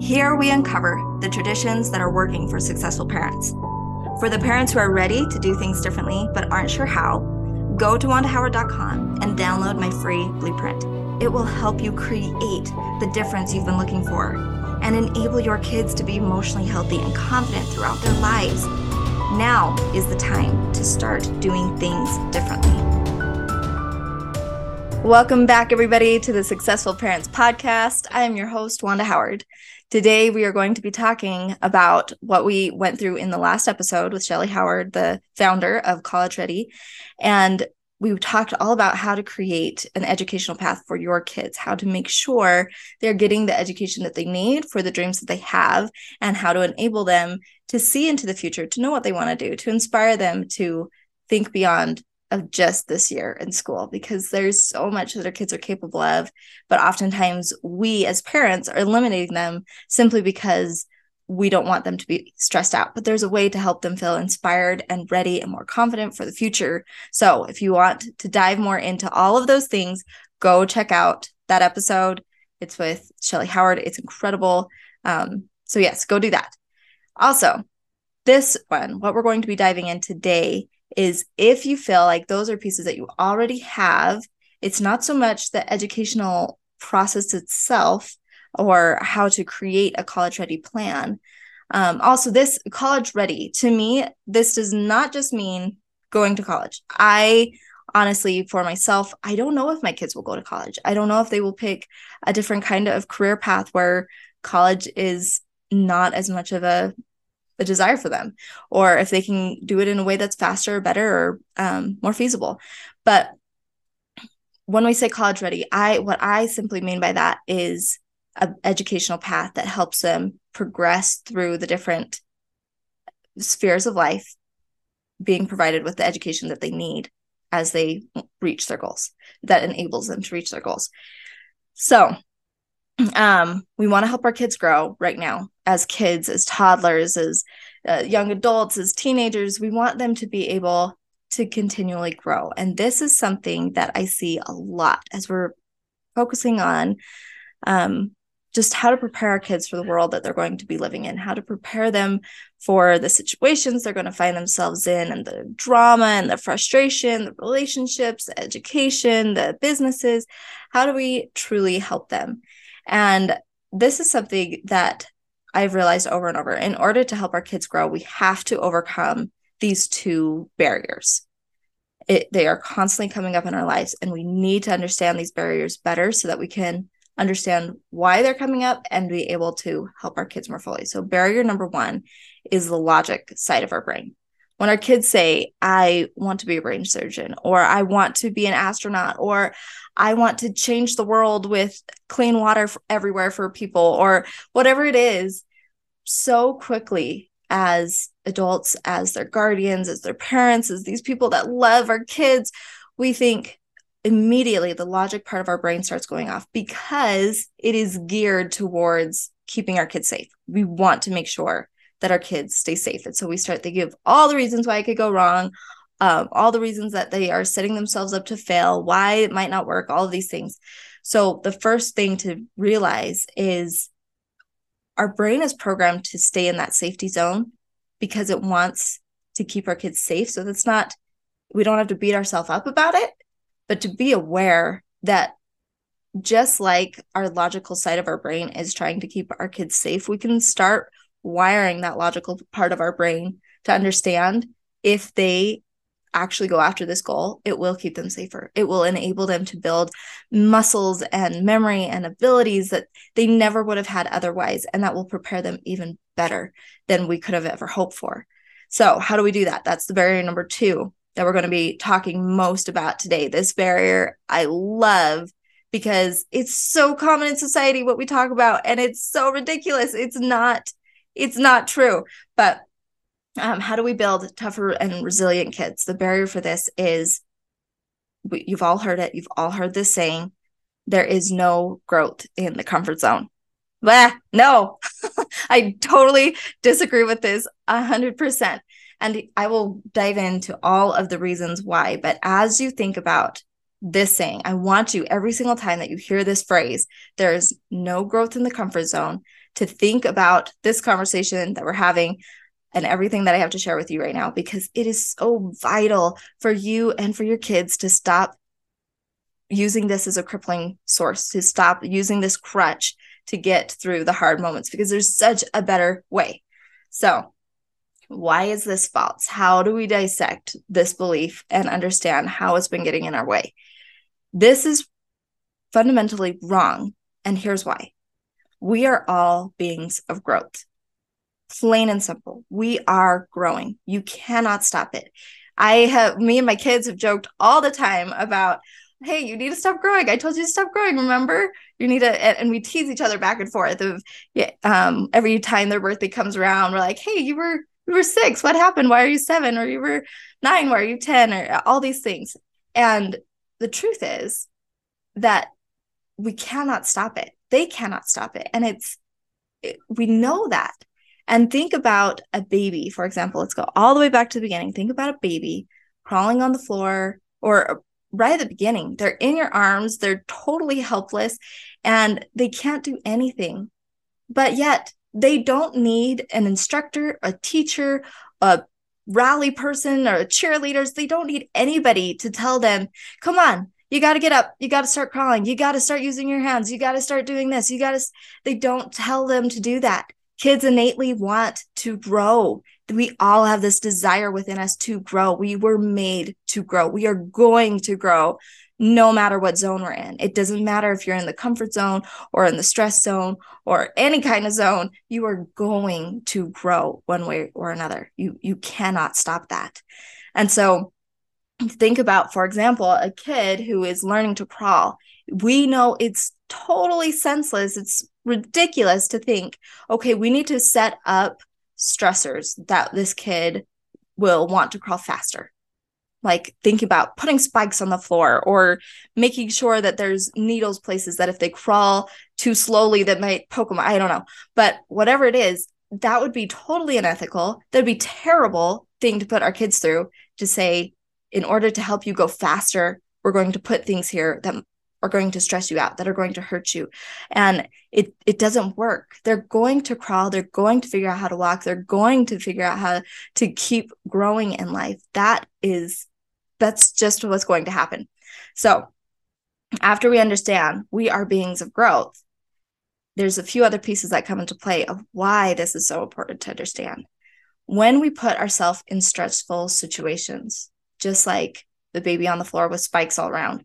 Here we uncover the traditions that are working for successful parents. For the parents who are ready to do things differently but aren't sure how, go to wandahoward.com and download my free blueprint. It will help you create the difference you've been looking for and enable your kids to be emotionally healthy and confident throughout their lives. Now is the time to start doing things differently. Welcome back, everybody, to the Successful Parents Podcast. I am your host, Wanda Howard. Today, we are going to be talking about what we went through in the last episode with Shelly Howard, the founder of College Ready. And we talked all about how to create an educational path for your kids, how to make sure they're getting the education that they need for the dreams that they have, and how to enable them to see into the future, to know what they want to do, to inspire them to think beyond of just this year in school because there's so much that our kids are capable of but oftentimes we as parents are eliminating them simply because we don't want them to be stressed out. But there's a way to help them feel inspired and ready and more confident for the future. So if you want to dive more into all of those things go check out that episode. It's with shelly howard. It's incredible. Um, so yes go do that. Also this one what we're going to be diving in today is if you feel like those are pieces that you already have, it's not so much the educational process itself or how to create a college ready plan. Um, also, this college ready to me, this does not just mean going to college. I honestly, for myself, I don't know if my kids will go to college. I don't know if they will pick a different kind of career path where college is not as much of a a desire for them or if they can do it in a way that's faster or better or um, more feasible. But when we say college ready i what i simply mean by that is an educational path that helps them progress through the different spheres of life being provided with the education that they need as they reach their goals that enables them to reach their goals. So um, we want to help our kids grow right now as kids, as toddlers, as uh, young adults, as teenagers. We want them to be able to continually grow. And this is something that I see a lot as we're focusing on um, just how to prepare our kids for the world that they're going to be living in, how to prepare them for the situations they're going to find themselves in, and the drama and the frustration, the relationships, the education, the businesses. How do we truly help them? And this is something that I've realized over and over. In order to help our kids grow, we have to overcome these two barriers. It, they are constantly coming up in our lives, and we need to understand these barriers better so that we can understand why they're coming up and be able to help our kids more fully. So, barrier number one is the logic side of our brain when our kids say, I want to be a brain surgeon, or I want to be an astronaut, or I want to change the world with clean water everywhere for people, or whatever it is, so quickly as adults, as their guardians, as their parents, as these people that love our kids, we think immediately the logic part of our brain starts going off because it is geared towards keeping our kids safe. We want to make sure that our kids stay safe. And so we start thinking of all the reasons why it could go wrong, um, all the reasons that they are setting themselves up to fail, why it might not work, all of these things. So the first thing to realize is our brain is programmed to stay in that safety zone because it wants to keep our kids safe. So that's not, we don't have to beat ourselves up about it, but to be aware that just like our logical side of our brain is trying to keep our kids safe, we can start wiring that logical part of our brain to understand if they actually go after this goal, it will keep them safer. It will enable them to build muscles and memory and abilities that they never would have had otherwise. And that will prepare them even better than we could have ever hoped for. So, how do we do that? That's the barrier number two that we're going to be talking most about today. This barrier I love because it's so common in society what we talk about, and it's so ridiculous. It's not it's not true. But um, how do we build tougher and resilient kids? The barrier for this is you've all heard it. You've all heard this saying there is no growth in the comfort zone. Bah, no, I totally disagree with this a hundred percent. And I will dive into all of the reasons why. But as you think about this saying, I want you every single time that you hear this phrase, there is no growth in the comfort zone, to think about this conversation that we're having and everything that I have to share with you right now because it is so vital for you and for your kids to stop using this as a crippling source, to stop using this crutch to get through the hard moments because there's such a better way. So, why is this false? How do we dissect this belief and understand how it's been getting in our way? This is fundamentally wrong. And here's why we are all beings of growth. Plain and simple. We are growing. You cannot stop it. I have, me and my kids have joked all the time about, hey, you need to stop growing. I told you to stop growing. Remember, you need to, and we tease each other back and forth. Of yeah, um, every time their birthday comes around, we're like, hey, you were you were six. What happened? Why are you seven? Or you were nine? Why are you ten? Or all these things. And the truth is that we cannot stop it. They cannot stop it, and it's it, we know that. And think about a baby, for example. Let's go all the way back to the beginning. Think about a baby crawling on the floor or right at the beginning. They're in your arms, they're totally helpless, and they can't do anything. But yet, they don't need an instructor, a teacher, a rally person, or cheerleaders. They don't need anybody to tell them, come on, you got to get up. You got to start crawling. You got to start using your hands. You got to start doing this. You got to, they don't tell them to do that. Kids innately want to grow we all have this desire within us to grow. We were made to grow. We are going to grow no matter what zone we're in. It doesn't matter if you're in the comfort zone or in the stress zone or any kind of zone, you are going to grow one way or another. You you cannot stop that. And so think about for example a kid who is learning to crawl. We know it's totally senseless. It's ridiculous to think, okay, we need to set up stressors that this kid will want to crawl faster like think about putting spikes on the floor or making sure that there's needles places that if they crawl too slowly that might poke them i don't know. But whatever it is that would be totally unethical. That'd be terrible thing to put our kids through to say in order to help you go faster we're going to put things here that are going to stress you out that are going to hurt you. And it it doesn't work. They're going to crawl. They're going to figure out how to walk. They're going to figure out how to keep growing in life. That is that's just what's going to happen so after we understand we are beings of growth there's a few other pieces that come into play of why this is so important to understand when we put ourselves in stressful situations just like the baby on the floor with spikes all around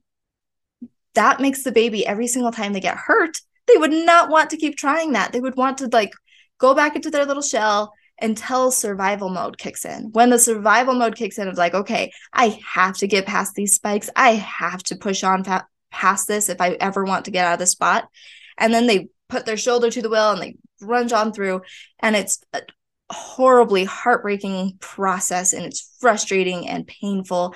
that makes the baby every single time they get hurt, they would not want to keep trying that. They would want to like go back into their little shell until survival mode kicks in. When the survival mode kicks in, it's like, okay, I have to get past these spikes. I have to push on fa- past this if I ever want to get out of the spot. And then they put their shoulder to the wheel and they lunge on through. And it's a horribly heartbreaking process and it's frustrating and painful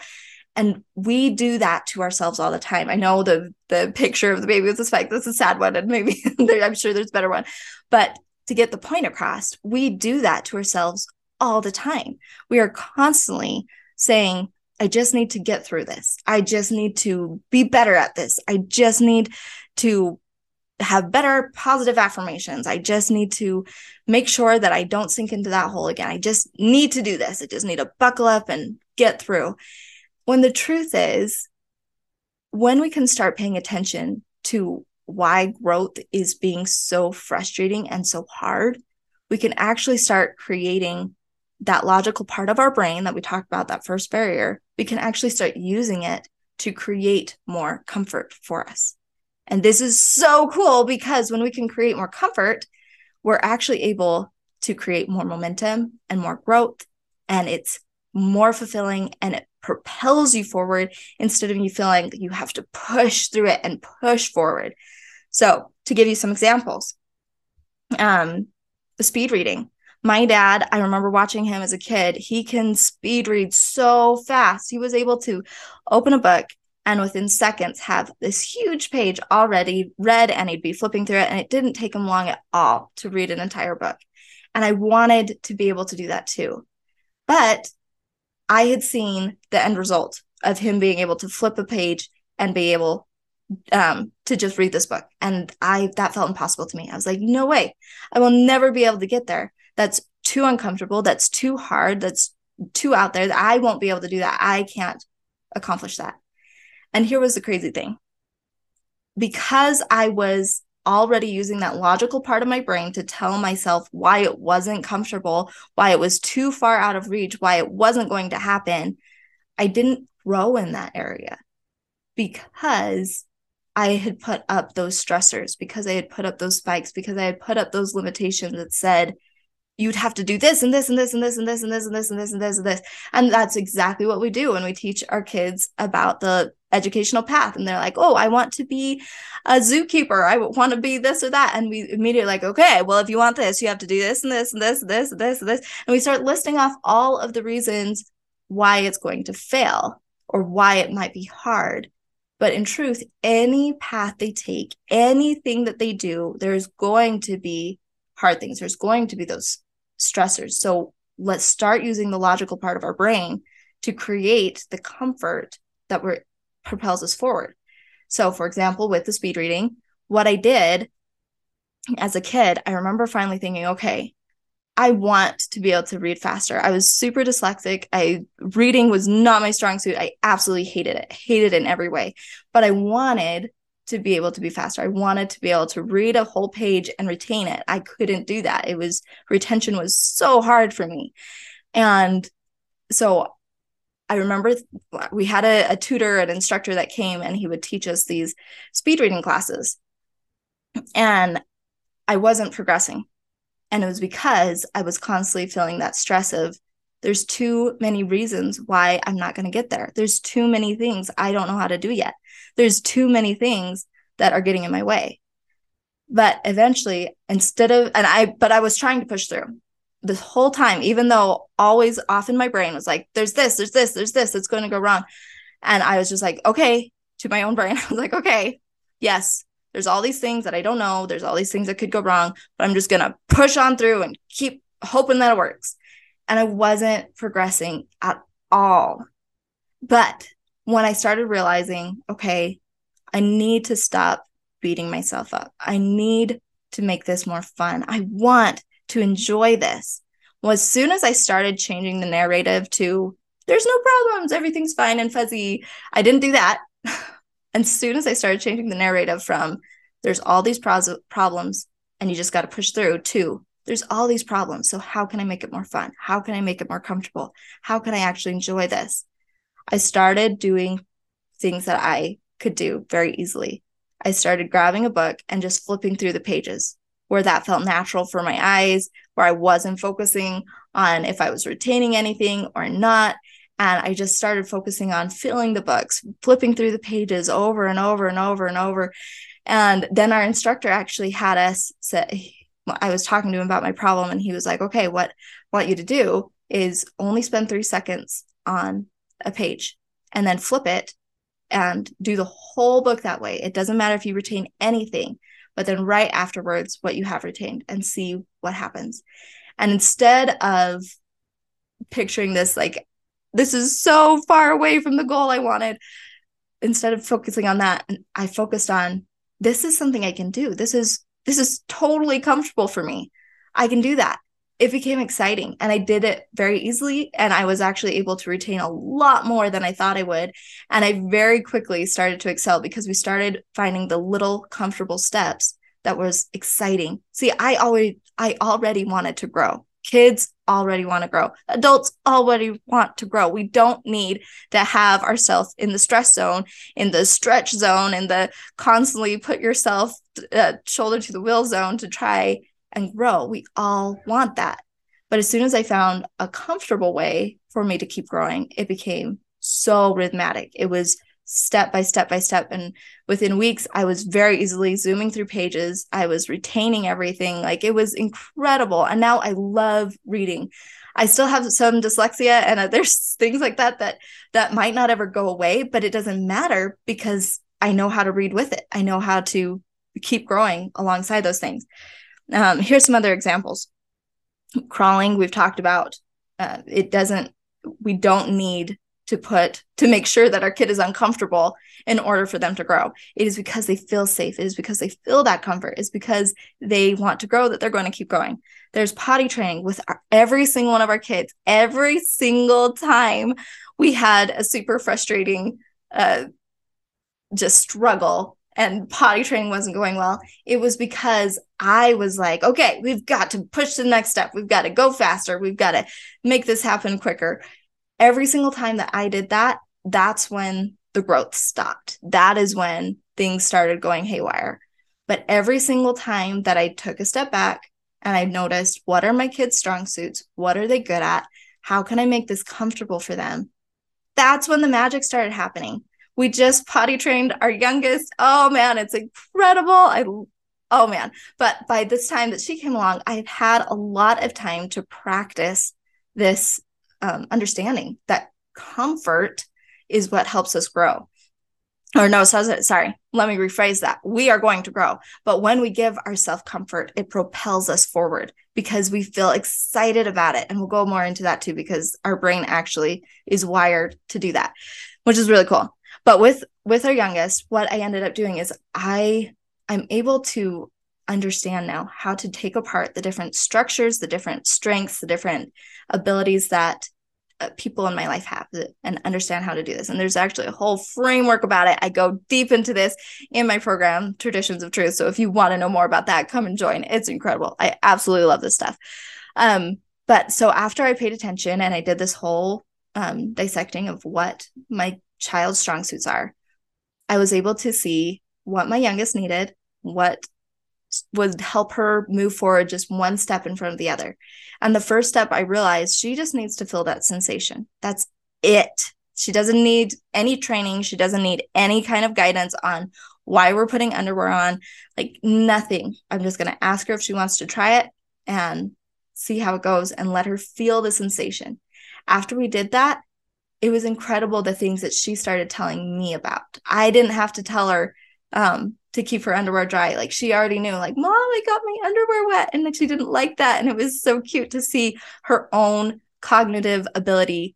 and we do that to ourselves all the time i know the the picture of the baby with the spike that's a sad one and maybe i'm sure there's a better one but to get the point across we do that to ourselves all the time we are constantly saying i just need to get through this i just need to be better at this i just need to have better positive affirmations. I just need to make sure that I don't sink into that hole again. I just need to do this. I just need to buckle up and get through. When the truth is, when we can start paying attention to why growth is being so frustrating and so hard, we can actually start creating that logical part of our brain that we talked about, that first barrier. We can actually start using it to create more comfort for us. And this is so cool because when we can create more comfort, we're actually able to create more momentum and more growth. And it's more fulfilling and it propels you forward instead of you feeling you have to push through it and push forward. So, to give you some examples, um, the speed reading. My dad, I remember watching him as a kid. He can speed read so fast. He was able to open a book and within seconds have this huge page already read and he'd be flipping through it and it didn't take him long at all to read an entire book and i wanted to be able to do that too but I had seen the end result of him being able to flip a page and be able um, to just read this book. And I that felt impossible to me. I was like, no way. I will never be able to get there. That's too uncomfortable. That's too hard. That's too out there. That I won't be able to do that. I can't accomplish that. And here was the crazy thing. Because I was already using that logical part of my brain to tell myself why it wasn't comfortable, why it was too far out of reach, why it wasn't going to happen, I didn't grow in that area because I had put up those stressors, because I had put up those spikes, because I had put up those limitations that said, you'd have to do this and this and this and this and this and this and this and this and this and this. And that's exactly what we do when we teach our kids about the educational path. And they're like, oh, I want to be a zookeeper. I want to be this or that. And we immediately like, okay, well, if you want this, you have to do this and this and this, and this, and this, and this. And we start listing off all of the reasons why it's going to fail or why it might be hard. But in truth, any path they take, anything that they do, there's going to be hard things. There's going to be those stressors. So let's start using the logical part of our brain to create the comfort that we're, propels us forward. So, for example, with the speed reading, what I did as a kid, I remember finally thinking, okay, I want to be able to read faster. I was super dyslexic. I reading was not my strong suit. I absolutely hated it. Hated it in every way. But I wanted to be able to be faster. I wanted to be able to read a whole page and retain it. I couldn't do that. It was retention was so hard for me. And so I remember we had a, a tutor, an instructor that came and he would teach us these speed reading classes. And I wasn't progressing. And it was because I was constantly feeling that stress of there's too many reasons why I'm not going to get there. There's too many things I don't know how to do yet. There's too many things that are getting in my way. But eventually, instead of, and I, but I was trying to push through this whole time, even though always off in my brain was like, there's this, there's this, there's this, it's going to go wrong. And I was just like, okay, to my own brain, I was like, okay, yes, there's all these things that I don't know. There's all these things that could go wrong, but I'm just going to push on through and keep hoping that it works. And I wasn't progressing at all. But when I started realizing, okay, I need to stop beating myself up. I need to make this more fun. I want to enjoy this. Well, as soon as I started changing the narrative to there's no problems, everything's fine and fuzzy, I didn't do that. and soon as I started changing the narrative from there's all these problems and you just got to push through to there's all these problems. So, how can I make it more fun? How can I make it more comfortable? How can I actually enjoy this? I started doing things that I could do very easily. I started grabbing a book and just flipping through the pages where that felt natural for my eyes, where I wasn't focusing on if I was retaining anything or not. And I just started focusing on filling the books, flipping through the pages over and over and over and over. And then our instructor actually had us say, I was talking to him about my problem, and he was like, okay, what I want you to do is only spend three seconds on a page and then flip it and do the whole book that way. It doesn't matter if you retain anything, but then write afterwards what you have retained and see what happens. And instead of picturing this like, this is so far away from the goal I wanted, instead of focusing on that, I focused on this is something I can do. This is this is totally comfortable for me. I can do that. It became exciting and I did it very easily. And I was actually able to retain a lot more than I thought I would. And I very quickly started to excel because we started finding the little comfortable steps that was exciting. See, I always, I already wanted to grow. Kids already want to grow. Adults already want to grow. We don't need to have ourselves in the stress zone, in the stretch zone, in the constantly put yourself uh, shoulder to the wheel zone to try and grow. We all want that. But as soon as I found a comfortable way for me to keep growing, it became so rhythmic. It was step by step by step. And within weeks, I was very easily zooming through pages. I was retaining everything. Like it was incredible. And now I love reading. I still have some dyslexia and there's things like that that that might not ever go away, but it doesn't matter because I know how to read with it. I know how to keep growing alongside those things. Um, here's some other examples. Crawling, we've talked about. Uh, it doesn't. We don't need to put to make sure that our kid is uncomfortable in order for them to grow. It is because they feel safe. It is because they feel that comfort. It's because they want to grow that they're going to keep going. There's potty training with our, every single one of our kids. Every single time we had a super frustrating uh, just struggle and potty training wasn't going well, it was because I was like, okay, we've got to push the next step. We've got to go faster. We've got to make this happen quicker. Every single time that I did that, that's when the growth stopped. That is when things started going haywire. But every single time that I took a step back and I noticed what are my kids' strong suits? What are they good at? How can I make this comfortable for them? That's when the magic started happening. We just potty trained our youngest. Oh man, it's incredible. I oh man. But by this time that she came along, I had had a lot of time to practice this um, understanding that comfort is what helps us grow. Or no, so sorry, let me rephrase that. We are going to grow. But when we give ourselves comfort, it propels us forward because we feel excited about it. And we'll go more into that too, because our brain actually is wired to do that, which is really cool. But with with our youngest, what I ended up doing is I I'm able to understand now how to take apart the different structures, the different strengths, the different abilities that people in my life have and understand how to do this. And there's actually a whole framework about it. I go deep into this in my program, Traditions of Truth. So if you want to know more about that, come and join. It's incredible. I absolutely love this stuff. Um, but so after I paid attention and I did this whole um, dissecting of what my child's strong suits are, I was able to see what my youngest needed, what would help her move forward just one step in front of the other. And the first step I realized she just needs to feel that sensation. That's it. She doesn't need any training. She doesn't need any kind of guidance on why we're putting underwear on, like nothing. I'm just going to ask her if she wants to try it and see how it goes and let her feel the sensation. After we did that, it was incredible the things that she started telling me about. I didn't have to tell her um, to keep her underwear dry. Like she already knew, like, mom, I got my underwear wet. And like she didn't like that. And it was so cute to see her own cognitive ability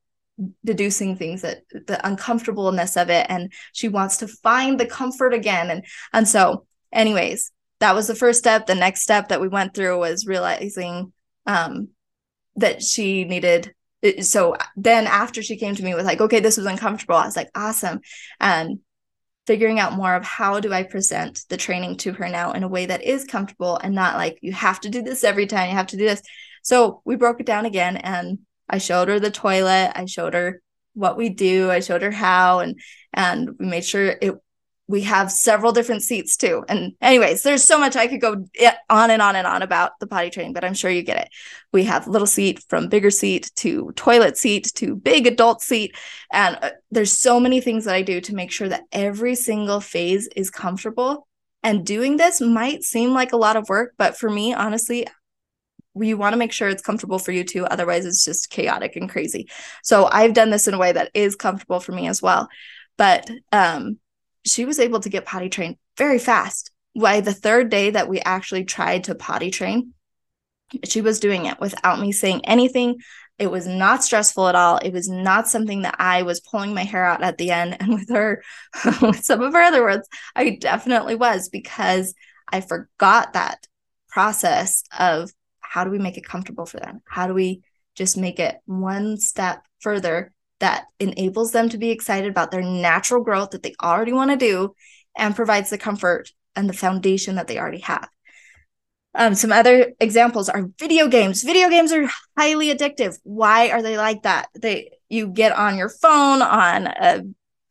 deducing things that the uncomfortableness of it. And she wants to find the comfort again. And and so, anyways, that was the first step. The next step that we went through was realizing um that she needed so then after she came to me with like okay this was uncomfortable i was like awesome and figuring out more of how do I present the training to her now in a way that is comfortable and not like you have to do this every time, you have to do this. So we broke it down again and I showed her the toilet, I showed her what we do, I showed her how and and we made sure it we have several different seats too. And anyways, there's so much I could go on and on and on about the potty training, but I'm sure you get it. We have little seat from bigger seat to toilet seat to big adult seat. And uh, there's so many things that I do to make sure that every single phase is comfortable. And doing this might seem like a lot of work, but for me, honestly, you want to make sure it's comfortable for you too. Otherwise, it's just chaotic and crazy. So I've done this in a way that is comfortable for me as well. But um, she was able to get potty trained very fast. By the third day that we actually tried to potty train, she was doing it without me saying anything. It was not stressful at all. It was not something that I was pulling my hair out at the end. And with her, with some of her other words, I definitely was because I forgot that process of how do we make it comfortable for them? How do we just make it one step further that enables them to be excited about their natural growth that they already want to do and provides the comfort and the foundation that they already have. Um, some other examples are video games. Video games are highly addictive. Why are they like that? They you get on your phone on a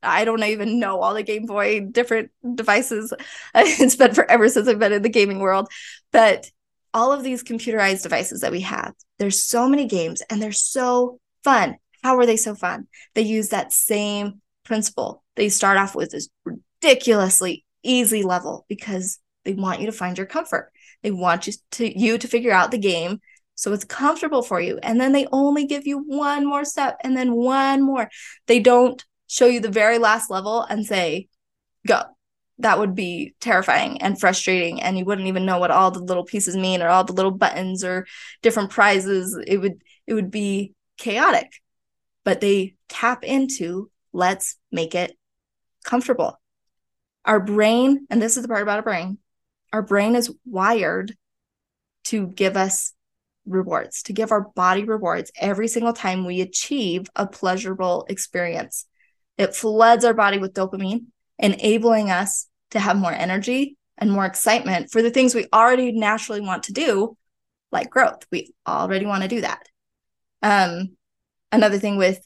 I don't even know all the Game Boy different devices. it's been forever since I've been in the gaming world, but all of these computerized devices that we have, there's so many games and they're so fun. How are they so fun? They use that same principle. They start off with this ridiculously easy level because they want you to find your comfort. They want you to you to figure out the game so it's comfortable for you. And then they only give you one more step and then one more. They don't show you the very last level and say, go. That would be terrifying and frustrating. And you wouldn't even know what all the little pieces mean or all the little buttons or different prizes. It would it would be chaotic. But they tap into let's make it comfortable. Our brain, and this is the part about our brain, our brain is wired to give us rewards, to give our body rewards every single time we achieve a pleasurable experience. It floods our body with dopamine, enabling us to have more energy and more excitement for the things we already naturally want to do, like growth. We already want to do that. Um, another thing with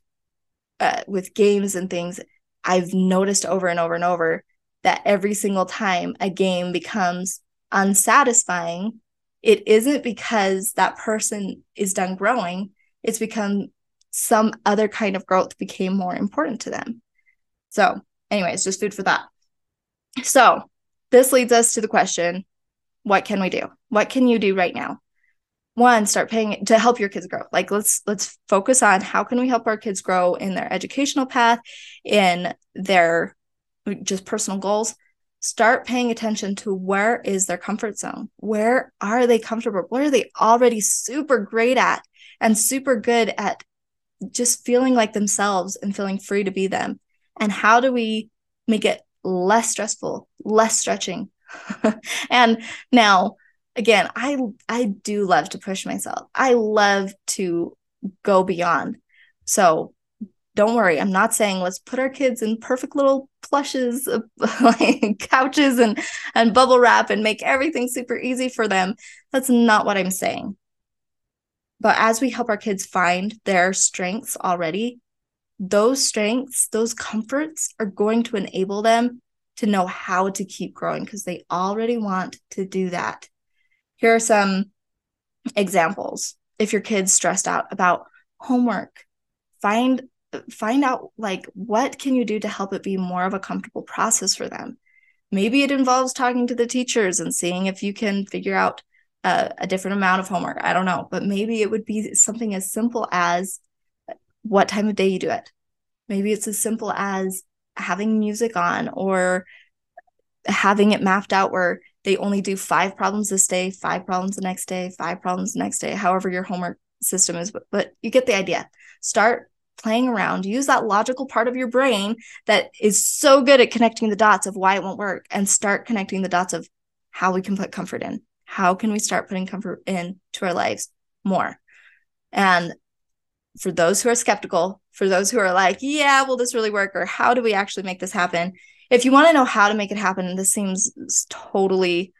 uh, with games and things, I've noticed over and over and over that every single time a game becomes unsatisfying, it isn't because that person is done growing, it's become some other kind of growth became more important to them. So, anyways, just food for thought. So, this leads us to the question what can we do? What can you do right now? One, start paying to help your kids grow. Like let's let's focus on how can we help our kids grow in their educational path, in their just personal goals. Start paying attention to where is their comfort zone? Where are they comfortable? What are they already super great at and super good at just feeling like themselves and feeling free to be them? And how do we make it less stressful, less stretching? and now again, I I do love to push myself. I love to go beyond. So don't worry, I'm not saying let's put our kids in perfect little plushes, like couches and and bubble wrap and make everything super easy for them. That's not what I'm saying. But as we help our kids find their strengths already, those strengths, those comforts are going to enable them to know how to keep growing because they already want to do that. Here are some examples. If your kid's stressed out about homework, find find out like what can you do to help it be more of a comfortable process for them. Maybe it involves talking to the teachers and seeing if you can figure out a, a different amount of homework. I don't know, but maybe it would be something as simple as what time of day you do it. Maybe it's as simple as having music on or having it mapped out where they only do five problems this day, five problems the next day, five problems the next day, however your homework system is. But, but you get the idea. Start playing around, use that logical part of your brain that is so good at connecting the dots of why it won't work and start connecting the dots of how we can put comfort in. How can we start putting comfort in to our lives more? And for those who are skeptical, for those who are like, yeah, will this really work? Or how do we actually make this happen? If you want to know how to make it happen, this seems totally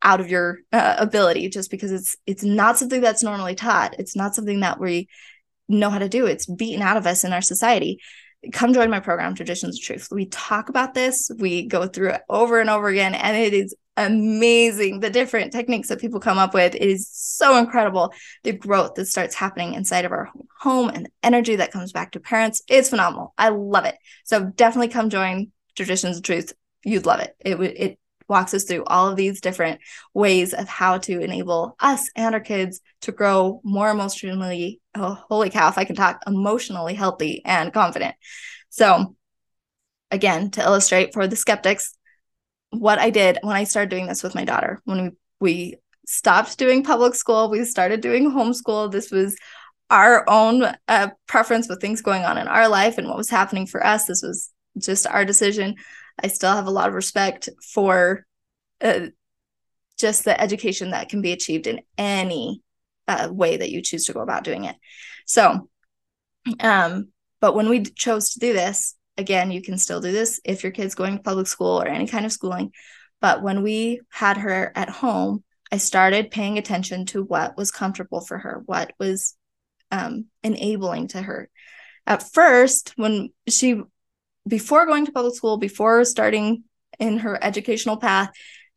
out of your uh, ability just because it's it's not something that's normally taught. It's not something that we know how to do. It's beaten out of us in our society. Come join my program, Traditions Truth. We talk about this, we go through it over and over again, and it is amazing the different techniques that people come up with. It is so incredible. The growth that starts happening inside of our home and the energy that comes back to parents is phenomenal. I love it. So definitely come join traditions of truth you'd love it. It it walks us through all of these different ways of how to enable us and our kids to grow more emotionally oh, holy cow if i can talk emotionally healthy and confident. So again to illustrate for the skeptics what i did when i started doing this with my daughter when we we stopped doing public school we started doing homeschool this was our own uh, preference with things going on in our life and what was happening for us. This was just our decision. I still have a lot of respect for uh, just the education that can be achieved in any uh, way that you choose to go about doing it. So, um, but when we chose to do this, again, you can still do this if your kid's going to public school or any kind of schooling. But when we had her at home, I started paying attention to what was comfortable for her, what was um, enabling to her. At first, when she before going to public school, before starting in her educational path,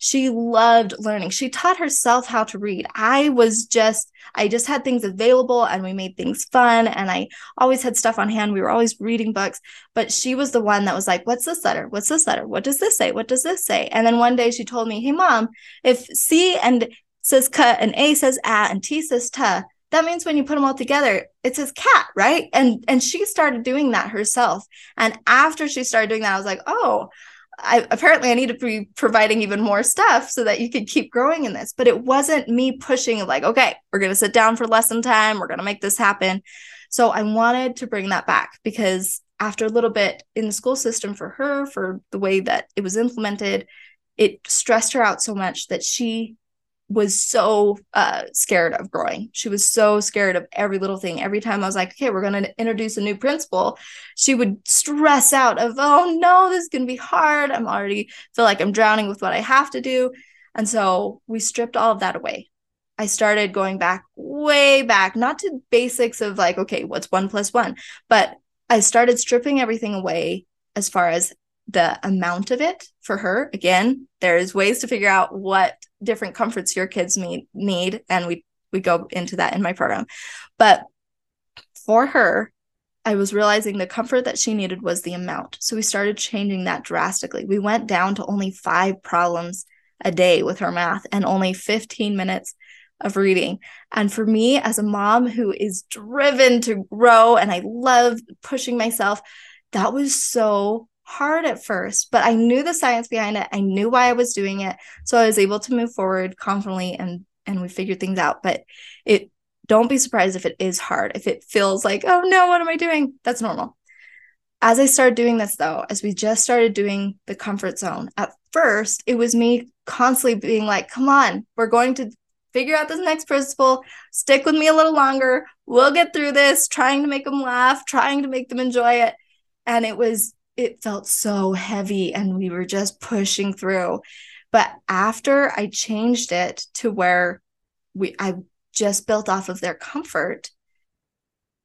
she loved learning. She taught herself how to read. I was just, I just had things available and we made things fun. And I always had stuff on hand. We were always reading books. But she was the one that was like, What's this letter? What's this letter? What does this say? What does this say? And then one day she told me, Hey, mom, if C and says cut and A says at and T says ta, that means when you put them all together it says cat right and and she started doing that herself and after she started doing that i was like oh I apparently I need to be providing even more stuff so that you could keep growing in this. But it wasn't me pushing like, okay, we're gonna sit down for lesson time, we're gonna make this happen. So I wanted to bring that back because after a little bit in the school system for her, for the way that it was implemented, it stressed her out so much that she was so uh, scared of growing. She was so scared of every little thing. Every time I was like, okay, we're going to introduce a new principle, she would stress out of, oh no, this is going to be hard. I'm already feel like I'm drowning with what I have to do. And so we stripped all of that away. I started going back way back, not to basics of like, okay, what's one plus one, but I started stripping everything away as far as the amount of it for her. Again, there's ways to figure out what different comforts your kids need need and we we go into that in my program. But for her i was realizing the comfort that she needed was the amount. So we started changing that drastically. We went down to only 5 problems a day with her math and only 15 minutes of reading. And for me as a mom who is driven to grow and i love pushing myself that was so hard at first, but I knew the science behind it. I knew why I was doing it. So I was able to move forward confidently and and we figured things out. But it don't be surprised if it is hard. If it feels like, oh no, what am I doing? That's normal. As I started doing this though, as we just started doing the comfort zone, at first it was me constantly being like, come on, we're going to figure out this next principle. Stick with me a little longer. We'll get through this, trying to make them laugh, trying to make them enjoy it. And it was it felt so heavy and we were just pushing through. But after I changed it to where we I just built off of their comfort,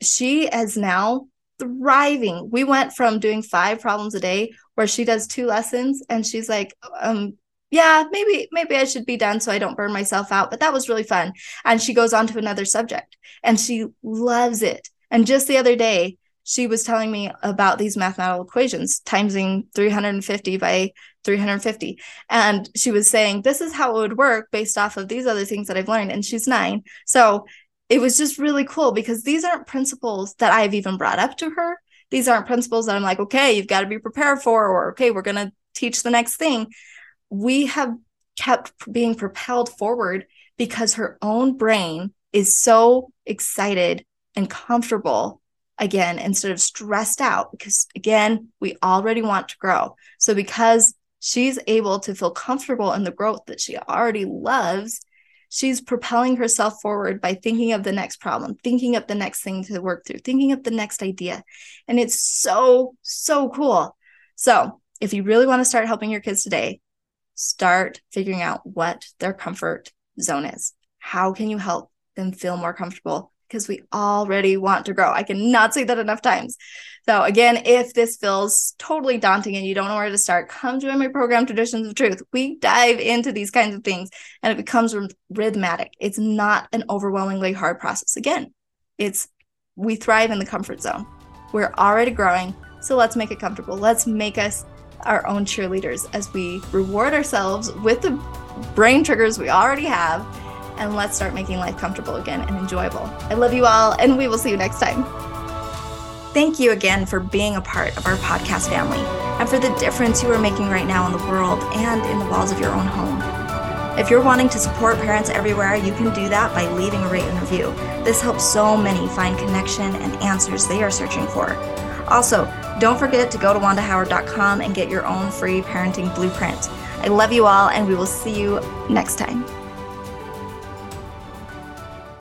she is now thriving. We went from doing five problems a day where she does two lessons and she's like, um, yeah, maybe maybe I should be done so I don't burn myself out, but that was really fun. And she goes on to another subject and she loves it. And just the other day, she was telling me about these mathematical equations timesing 350 by 350 and she was saying this is how it would work based off of these other things that i've learned. And she's nine. So it was just really cool because these aren't principles that i've even brought up to her. These aren't principles that i'm like okay you've got to be prepared for or okay we're going to teach the next thing. We have kept being propelled forward because her own brain is so excited and comfortable again instead of stressed out because again we already want to grow. So because she's able to feel comfortable in the growth that she already loves she's propelling herself forward by thinking of the next problem thinking of the next thing to work through thinking of the next idea. And it's so so cool. So if you really want to start helping your kids today start figuring out what their comfort zone is. How can you help them feel more comfortable because we already want to grow. I cannot say that enough times. So, again, if this feels totally daunting and you don't know where to start, come join my program, Traditions of Truth. We dive into these kinds of things and it becomes rhythmic. It's not an overwhelmingly hard process. Again, it's we thrive in the comfort zone. We're already growing, so let's make it comfortable. Let's make us our own cheerleaders as we reward ourselves with the brain triggers we already have and let's start making life comfortable again and enjoyable. I love you all, and we will see you next time. Thank you again for being a part of our podcast family and for the difference you are making right now in the world and in the walls of your own home. If you're wanting to support parents everywhere, you can do that by leaving a rate and review. This helps so many find connection and answers they are searching for. Also, don't forget to go to wandahoward.com and get your own free parenting blueprint. I love you all, and we will see you next time.